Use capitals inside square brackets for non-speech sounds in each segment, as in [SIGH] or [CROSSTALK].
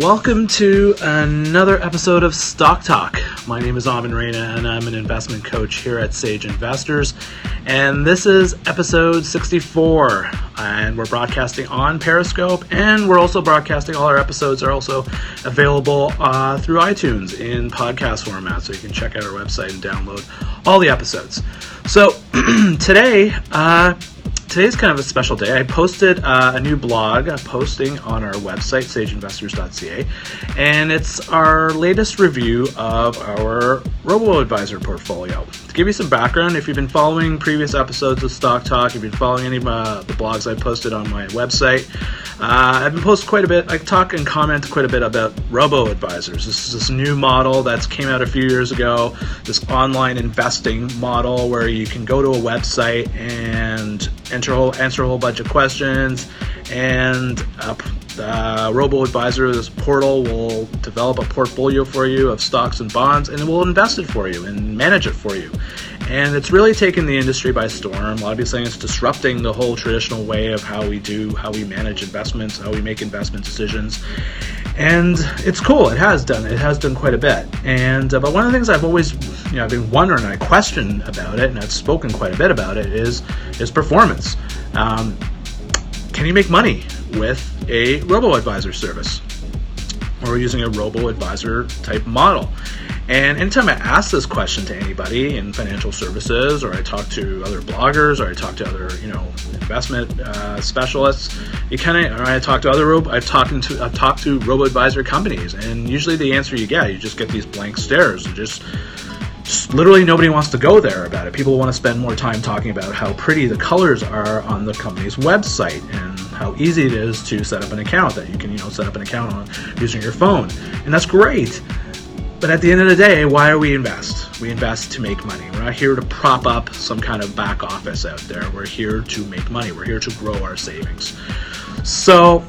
Welcome to another episode of Stock Talk. My name is Avin Reina and I'm an investment coach here at Sage Investors. And this is episode 64. And we're broadcasting on Periscope and we're also broadcasting all our episodes are also available uh, through iTunes in podcast format. So you can check out our website and download all the episodes. So [CLEARS THROAT] today, uh, today's kind of a special day. I posted uh, a new blog posting on our website, sageinvestors.ca, and it's our latest review of our Robo Advisor portfolio. Give you some background, if you've been following previous episodes of Stock Talk, if you've been following any of uh, the blogs I posted on my website, uh, I've been posting quite a bit. I talk and comment quite a bit about robo advisors. This is this new model that's came out a few years ago. This online investing model where you can go to a website and enter a whole, answer a whole bunch of questions, and uh, uh, robo advisor, this portal will develop a portfolio for you of stocks and bonds, and it will invest it for you and manage it for you. And it's really taken the industry by storm. A lot of people saying it's disrupting the whole traditional way of how we do, how we manage investments, how we make investment decisions. And it's cool. It has done. It has done quite a bit. And uh, but one of the things I've always, you know, I've been wondering, I question about it, and I've spoken quite a bit about it, is is performance. Um, can you make money with a robo advisor service or using a robo advisor type model? And anytime I ask this question to anybody in financial services, or I talk to other bloggers, or I talk to other, you know, investment uh, specialists, you kind of, or I talk to other, robo, I've talked to, I've talked to robo advisor companies, and usually the answer you get, you just get these blank stares, and just, literally nobody wants to go there about it. People want to spend more time talking about how pretty the colors are on the company's website and how easy it is to set up an account that you can, you know, set up an account on using your phone, and that's great. But at the end of the day, why are we invest? We invest to make money. We're not here to prop up some kind of back office out there. We're here to make money. We're here to grow our savings. So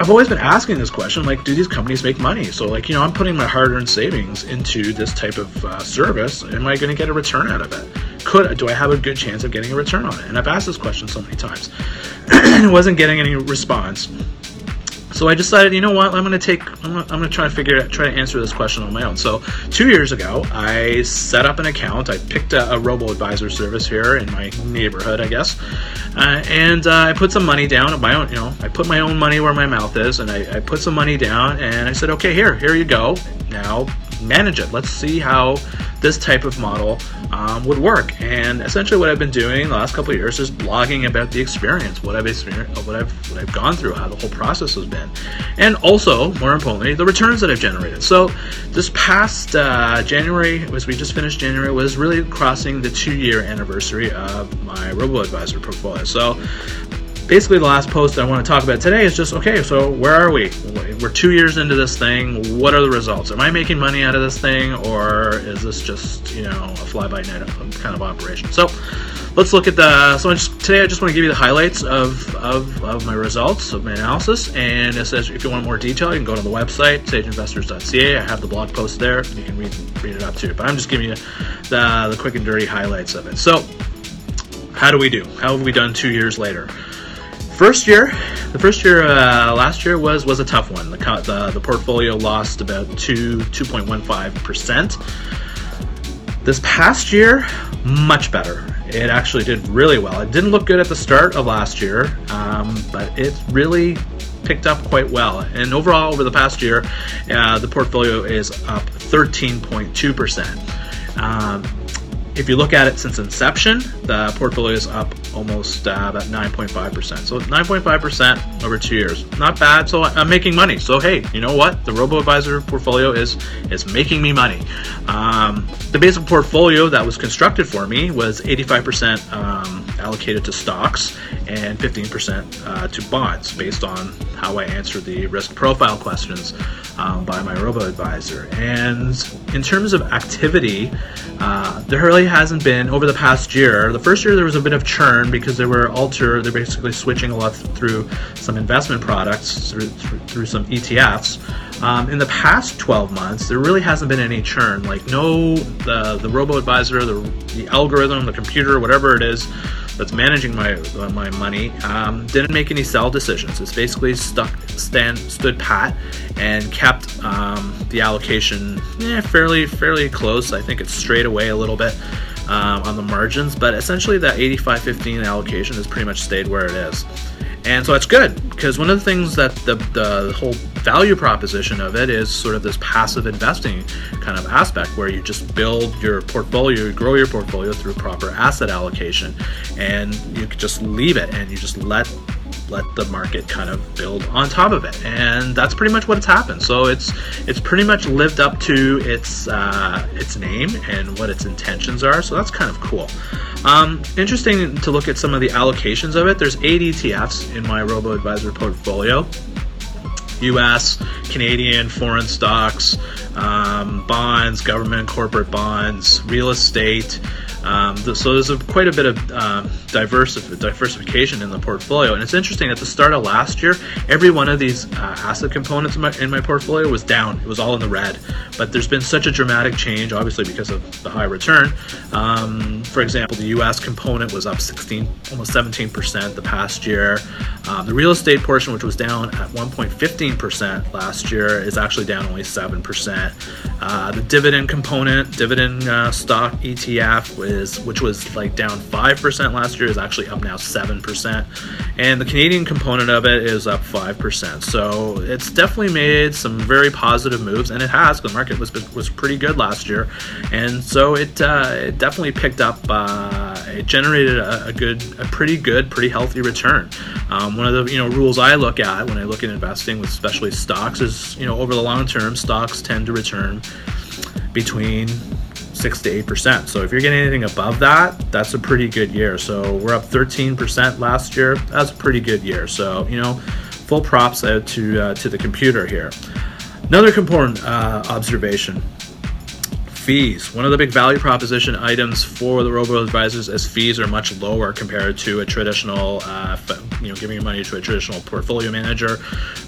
I've always been asking this question like, do these companies make money? So, like, you know, I'm putting my hard earned savings into this type of uh, service. Am I going to get a return out of it? Could do I have a good chance of getting a return on it? And I've asked this question so many times [CLEARS THROAT] and wasn't getting any response. So I decided, you know what, I'm to take, I'm going to try to figure, out, try to answer this question on my own. So two years ago, I set up an account. I picked a, a robo advisor service here in my neighborhood, I guess, uh, and uh, I put some money down my own. You know, I put my own money where my mouth is, and I, I put some money down, and I said, okay, here, here you go. Now manage it. Let's see how this type of model um, would work. And essentially, what I've been doing the last couple of years is blogging about the experience, what I've experienced, what I've what I've gone through, how the whole process has been, and also, more importantly, the returns that I've generated. So, this past uh, January, as we just finished January, was really crossing the two-year anniversary of my Robo Advisor portfolio. So basically the last post I want to talk about today is just okay, so where are we? We're two years into this thing. What are the results? Am I making money out of this thing, or is this just you know a fly by night kind of operation? So let's look at the. So I just, today I just want to give you the highlights of, of, of my results of my analysis, and it says if you want more detail, you can go to the website sageinvestors.ca. I have the blog post there. You can read read it up too. But I'm just giving you the the quick and dirty highlights of it. So how do we do? How have we done two years later? First year, the first year uh, last year was was a tough one. The, the, the portfolio lost about two two point one five percent. This past year, much better. It actually did really well. It didn't look good at the start of last year, um, but it really picked up quite well. And overall, over the past year, uh, the portfolio is up 13.2%. Um, if you look at it since inception, the portfolio is up almost uh, about 9.5%. So 9.5% over two years, not bad. So I'm making money. So hey, you know what? The robo advisor portfolio is is making me money. Um, the basic portfolio that was constructed for me was 85% um, allocated to stocks and 15% uh, to bonds, based on how I answered the risk profile questions um, by my robo advisor. And in terms of activity, uh, there really hasn't been over the past year. The first year there was a bit of churn because they were alter. They're basically switching a lot through some investment products through through, through some ETFs. Um, in the past 12 months, there really hasn't been any churn. Like no, the the robo advisor, the, the algorithm, the computer, whatever it is that's managing my uh, my money um, didn't make any sell decisions. It's basically stuck stand stood pat and kept um, the allocation eh, fairly fairly close. I think it's straight away a little bit um, on the margins, but essentially that 85-15 allocation has pretty much stayed where it is. And so that's good because one of the things that the, the whole value proposition of it is sort of this passive investing kind of aspect where you just build your portfolio, you grow your portfolio through proper asset allocation, and you just leave it and you just let let the market kind of build on top of it. And that's pretty much what's happened. So it's it's pretty much lived up to its uh, its name and what its intentions are. So that's kind of cool. Um, interesting to look at some of the allocations of it. There's eight etfs in my robo advisor portfolio US, Canadian, foreign stocks, um, bonds, government, corporate bonds, real estate, um, so there's a, quite a bit of um, diversif- diversification in the portfolio, and it's interesting. At the start of last year, every one of these uh, asset components in my, in my portfolio was down. It was all in the red. But there's been such a dramatic change, obviously because of the high return. Um, for example, the U.S. component was up 16, almost 17 percent the past year. Um, the real estate portion, which was down at 1.15 percent last year, is actually down only seven percent. Uh, the dividend component, dividend uh, stock ETF is which was like down 5% last year is actually up now 7% and the Canadian component of it is up 5% so it's definitely made some very positive moves and it has the market was was pretty good last year. And so it, uh, it definitely picked up uh, it generated a, a, good a pretty good pretty healthy return. Um, one of the you know rules I look at when I look at investing with especially stocks is you know over the long term stocks tend to return between six to eight percent. So if you're getting anything above that, that's a pretty good year. So we're up 13 percent last year. That's a pretty good year. So you know, full props out to uh, to the computer here. Another important uh, observation fees. One of the big value proposition items for the robo advisors is fees are much lower compared to a traditional, uh, you know, giving your money to a traditional portfolio manager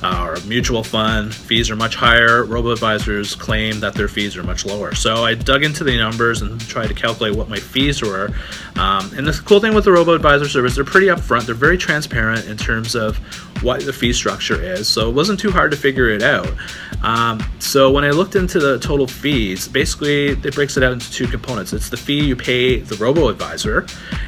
uh, or a mutual fund. Fees are much higher. Robo advisors claim that their fees are much lower. So I dug into the numbers and tried to calculate what my fees were. Um, and the cool thing with the robo advisor service, they're pretty upfront. They're very transparent in terms of what the fee structure is. So it wasn't too hard to figure it out. Um, so when I looked into the total fees, basically it breaks it out into two components. It's the fee you pay the robo advisor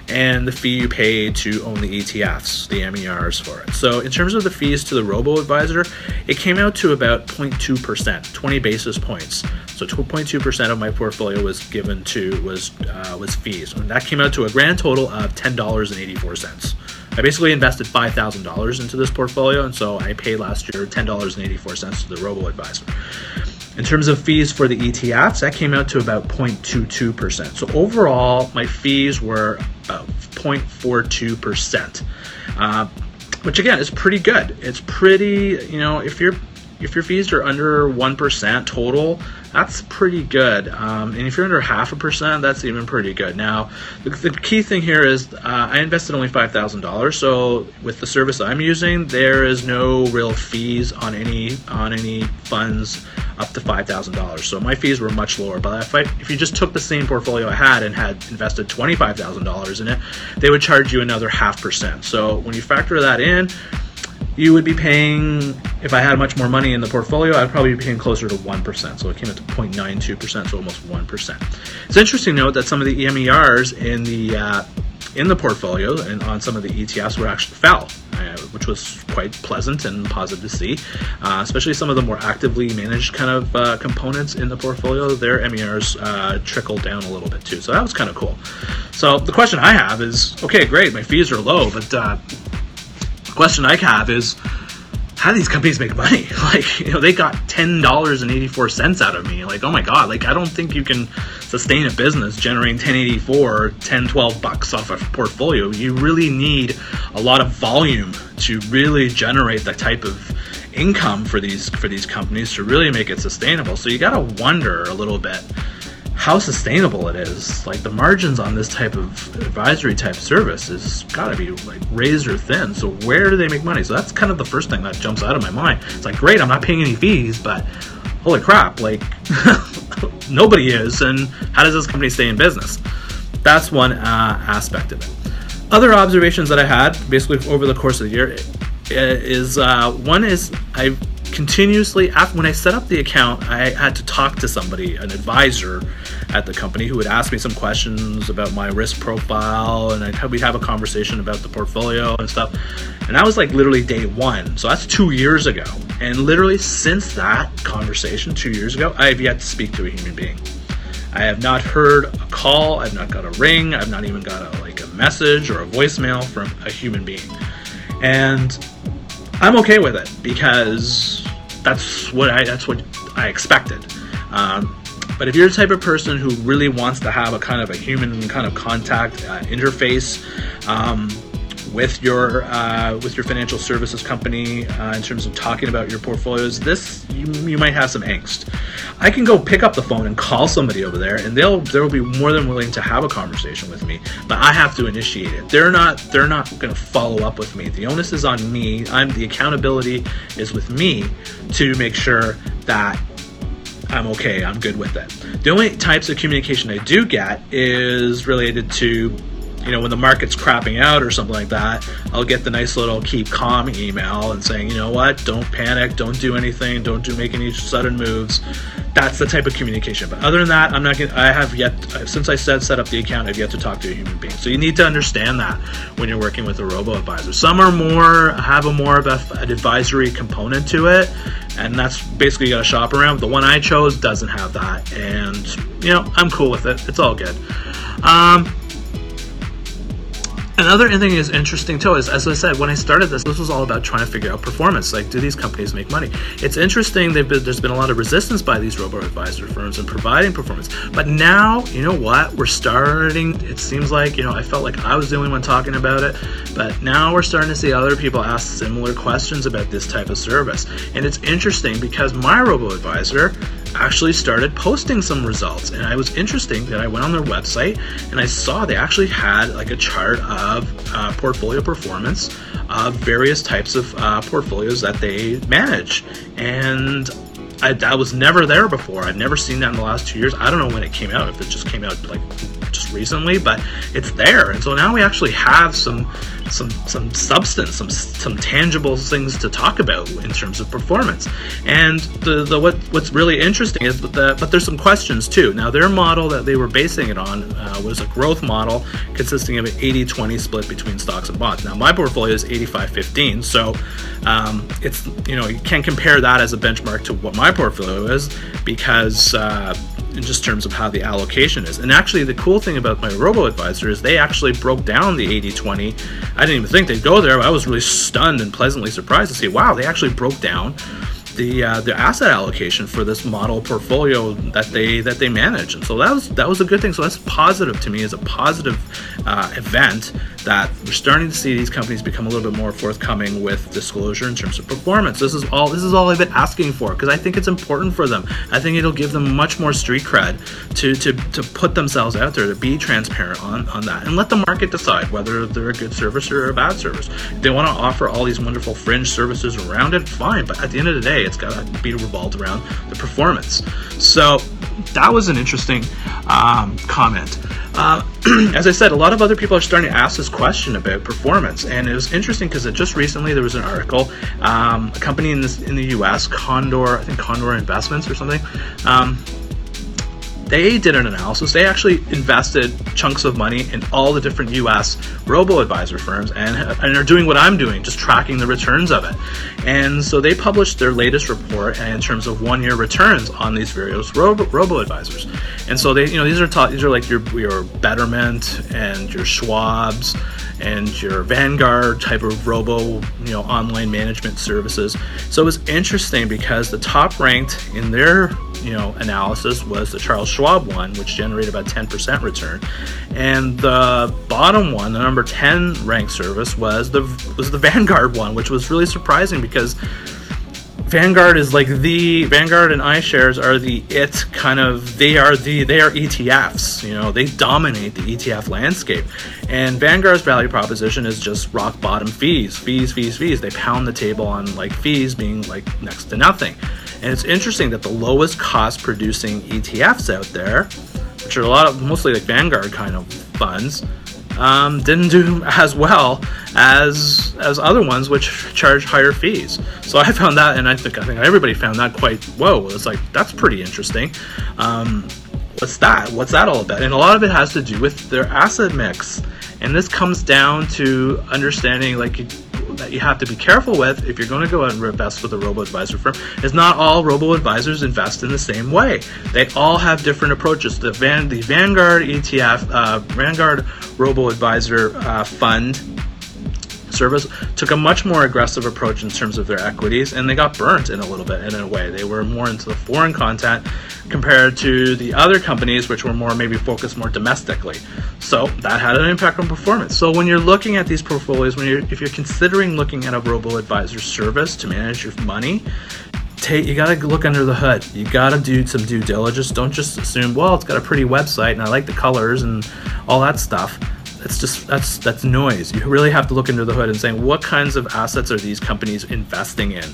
and the fee you pay to own the ETFs, the MERs for it. So in terms of the fees to the robo advisor, it came out to about 0.2%, 20 basis points. So 2.2% of my portfolio was given to was uh, was fees, and that came out to a grand total of ten dollars and eighty four cents. I basically invested five thousand dollars into this portfolio, and so I paid last year ten dollars and eighty four cents to the robo advisor. In terms of fees for the ETFs, that came out to about 0.22%. So overall, my fees were about 0.42%, uh, which again is pretty good. It's pretty, you know, if your if your fees are under one percent total, that's pretty good. Um, and if you're under half a percent, that's even pretty good. Now, the, the key thing here is uh, I invested only five thousand dollars. So with the service I'm using, there is no real fees on any on any funds up to five thousand dollars. So my fees were much lower. But if I if you just took the same portfolio I had and had invested twenty five thousand dollars in it, they would charge you another half percent. So when you factor that in you would be paying, if I had much more money in the portfolio, I'd probably be paying closer to 1%. So it came up to 0.92%, so almost 1%. It's interesting to note that some of the MERs in the uh, in the portfolio and on some of the ETFs were actually fell, uh, which was quite pleasant and positive to see. Uh, especially some of the more actively managed kind of uh, components in the portfolio, their MERs uh, trickled down a little bit too. So that was kind of cool. So the question I have is, okay, great, my fees are low, but uh, question I have is how do these companies make money? [LAUGHS] Like, you know, they got ten dollars and eighty four cents out of me. Like, oh my god, like I don't think you can sustain a business generating 1084, 10, 12 bucks off a portfolio. You really need a lot of volume to really generate the type of income for these for these companies to really make it sustainable. So you gotta wonder a little bit how sustainable it is. Like the margins on this type of advisory type service is got to be like razor thin. So where do they make money? So that's kind of the first thing that jumps out of my mind. It's like great, I'm not paying any fees, but holy crap, like [LAUGHS] nobody is. And how does this company stay in business? That's one uh, aspect of it. Other observations that I had basically over the course of the year is uh, one is I continuously after when I set up the account, I had to talk to somebody, an advisor at the company, who would ask me some questions about my risk profile, and I'd, we'd have a conversation about the portfolio and stuff. And that was like literally day one, so that's two years ago. And literally since that conversation two years ago, I have yet to speak to a human being. I have not heard a call. I've not got a ring. I've not even got a like a message or a voicemail from a human being, and I'm okay with it because that's what I that's what I expected. Um, but if you're the type of person who really wants to have a kind of a human kind of contact uh, interface um, with your uh, with your financial services company uh, in terms of talking about your portfolios, this you, you might have some angst. I can go pick up the phone and call somebody over there, and they'll they'll be more than willing to have a conversation with me. But I have to initiate it. They're not they're not going to follow up with me. The onus is on me. I'm the accountability is with me to make sure that I'm okay. I'm good with it. The only types of communication I do get is related to you know, when the market's crapping out or something like that, I'll get the nice little keep calm email and saying, you know what, don't panic, don't do anything, don't do make any sudden moves. That's the type of communication. But other than that, I'm not going I have yet, since I said set up the account, I've yet to talk to a human being. So you need to understand that when you're working with a robo advisor. Some are more, have a more of a, an advisory component to it. And that's basically you got to shop around. The one I chose doesn't have that. And, you know, I'm cool with it. It's all good. Um, Another thing is interesting too is, as I said, when I started this, this was all about trying to figure out performance. Like, do these companies make money? It's interesting. Been, there's been a lot of resistance by these robo advisor firms in providing performance. But now, you know what? We're starting. It seems like you know I felt like I was the only one talking about it, but now we're starting to see other people ask similar questions about this type of service. And it's interesting because my robo advisor actually started posting some results. And I was interesting that I went on their website and I saw they actually had like a chart of uh, portfolio performance of various types of uh, portfolios that they manage. And I, that was never there before. I've never seen that in the last two years. I don't know when it came out, if it just came out like recently, but it's there. And so now we actually have some some some substance, some some tangible things to talk about in terms of performance. And the, the what what's really interesting is that but there's some questions too. Now their model that they were basing it on uh, was a growth model consisting of an 80-20 split between stocks and bonds. Now my portfolio is 85-15, so um, it's you know you can't compare that as a benchmark to what my portfolio is because. Uh, in just terms of how the allocation is. And actually, the cool thing about my robo advisor is they actually broke down the 80 20. I didn't even think they'd go there. but I was really stunned and pleasantly surprised to see, wow, they actually broke down the uh, the asset allocation for this model portfolio that they that they manage, and so that was that was a good thing. So that's positive to me as a positive uh, event that we're starting to see these companies become a little bit more forthcoming with disclosure in terms of performance. This is all this is all I've been asking for because I think it's important for them. I think it'll give them much more street cred to to to put themselves out there to be transparent on on that and let the market decide whether they're a good service or a bad service. If they want to offer all these wonderful fringe services around it, fine. But at the end of the day, it's got to be revolved around the performance. So that was an interesting um, comment. Uh, [CLEARS THROAT] as I said, a lot of other people are starting to ask this question about performance, and it was interesting because just recently there was an article, um, a company in this in the U.S., Condor, I think Condor Investments or something. Um, they did an analysis. They actually invested chunks of money in all the different U.S. robo advisor firms and, and are doing what I'm doing, just tracking the returns of it. And so they published their latest report in terms of one-year returns on these various robo advisors. And so they, you know, these are taught, these are like your your Betterment and your Schwab's and your Vanguard type of robo, you know, online management services. So it was interesting because the top ranked in their you know analysis was the Charles Schwab one, which generated about 10% return, and the bottom one, the number 10 ranked service, was the was the [LAUGHS] Vanguard one, which was really surprising because Vanguard is like the Vanguard and iShares are the it kind of they are the they are ETFs. You know, they dominate the ETF landscape. And Vanguard's value proposition is just rock bottom fees, fees, fees, fees. They pound the table on like fees being like next to nothing. And it's interesting that the lowest cost producing ETFs out there, which are a lot of mostly like Vanguard kind of funds, um, didn't do [LAUGHS] as well as as other ones which charge higher fees. So I found that, and I think I think everybody found that quite whoa. It's like that's pretty interesting. Um, what's that? What's that all about? And a lot of it has to do with their asset mix, and this comes down to understanding like that you have to be careful with if you're going to go out and invest with a robo advisor firm is not all robo advisors invest in the same way. They all have different approaches. The Van the Vanguard ETF, uh, Vanguard robo advisor uh, fund service took a much more aggressive approach in terms of their equities and they got burnt in a little bit in a way they were more into the foreign content compared to the other companies which were more maybe focused more domestically so that had an impact on performance so when you're looking at these portfolios when you're if you're considering looking at a robo advisor service to manage your money Take, you gotta look under the hood. You gotta do some due diligence. Don't just assume, well, it's got a pretty website and I like the colors and all that stuff that's just that's that's noise. You really have to look into the hood and saying what kinds of assets are these companies investing in?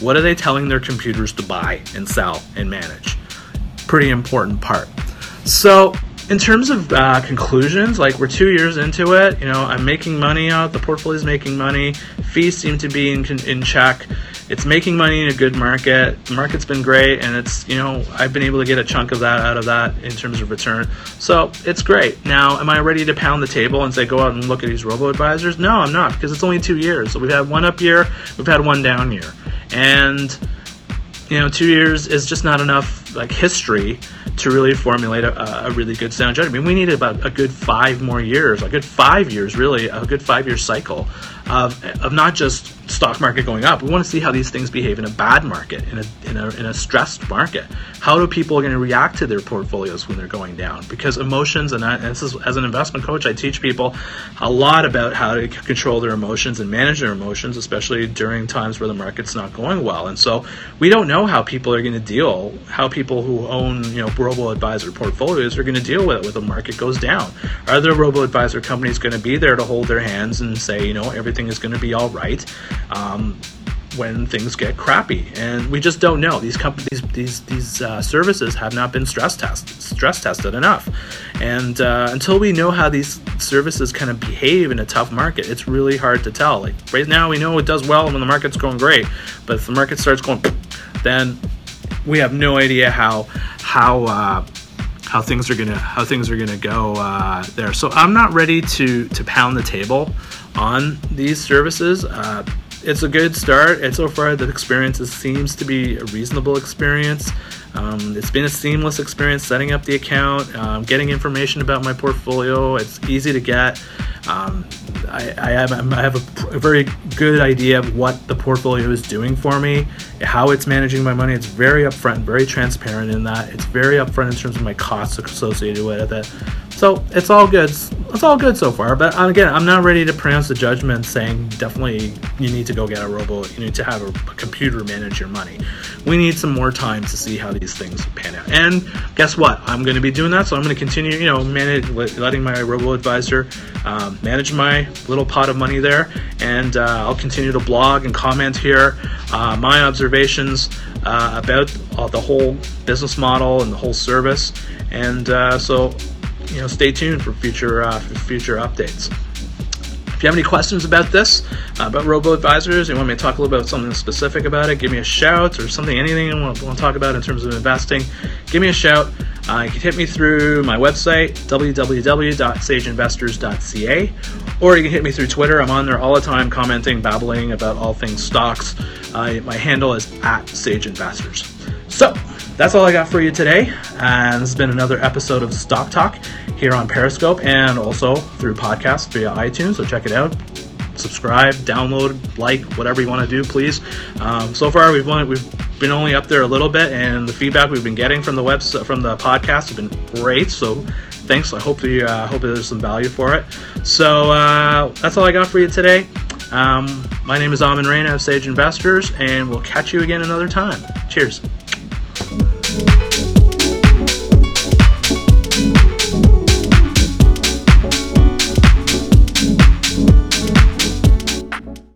What are they telling their computers to buy and sell and manage? Pretty important part. So in terms of uh, conclusions, like we're two years into it, you know, I'm making money out. The portfolio is making money. Fees seem to be in in check it's making money in a good market. The market's been great, and it's you know I've been able to get a chunk of that out of that in terms of return. So it's great. Now, am I ready to pound the table and say go out and look at these robo advisors? No, I'm not because it's only two years. So we've had one up year, we've had one down year, and you know two years is just not enough like history to really formulate a, a really good sound judgment. I mean, we need about a good five more years, a good five years, really, a good five year cycle of, of not just stock market going up. We want to see how these things behave in a bad market, in a, in a, in a stressed market. How do people are going to react to their portfolios when they're going down? Because emotions, and, I, and this is, as an investment coach, I teach people a lot about how to control their emotions and manage their emotions, especially during times where the market's not going well. And so we don't know how people are going to deal, how people who own, you know, robo advisor portfolios are going to deal with it when the market goes down. Are there robo advisor companies going to be there to hold their hands and say, you know, everything is going to be all right? um, when things get crappy, and we just don't know. These companies, these these uh, services have not been stress tested, stress tested enough, and uh, until we know how these services kind of behave in a tough market, it's really hard to tell. Like right now, we know it does well when the market's going great, but if the market starts going, then we have no idea how how uh, how things are gonna how things are gonna go uh, there. So I'm not ready to to pound the table on these services. Uh, it's a good start. And so far, the experience seems to be a reasonable experience. Um, it's been a seamless experience setting up the account, um, getting information about my portfolio. It's easy to get. Um, I, I, have, I have a, a, very good idea of what the portfolio is doing for me, how it's managing my money. It's very upfront, very transparent in that. It's very upfront in terms of my costs associated with it. So it's all good. It's all good so far. But uh, again, I'm not ready to pronounce a judgment saying definitely you need to go get a robo. You need to have a, computer manage your money. We need some more time to see how these things pan out. And guess what? I'm going to be doing that. So I'm going to continue, you know, manage letting my robo advisor um, manage my little pot of money there, and uh, I'll continue to blog and comment here uh, my observations uh, about the whole business model and the whole service. And uh, so you know, stay tuned for future uh, for future updates. If you have any questions about this, uh, about robo advisors, you want me to talk a little bit about something specific about it, give me a shout or something, anything you want, to talk about in terms of investing, give me a shout. Uh, you can hit me through my website, www.sageinvestors.ca, or you can hit me through Twitter. I'm on there all the time commenting, babbling about all things stocks. Uh, my handle is at Sage Investors. So, that's all I got for you today. And this has been another episode of Stock Talk here on Periscope and also through podcast via iTunes. So check it out. Subscribe, download, like, whatever you want to do, please. Um, so far, we've only, we've been only up there a little bit, and the feedback we've been getting from the web from the podcast has been great. So thanks. I hope you uh, hope there's some value for it. So uh, that's all I got for you today. Um, my name is Amin Reina of Sage Investors, and we'll catch you again another time. Cheers.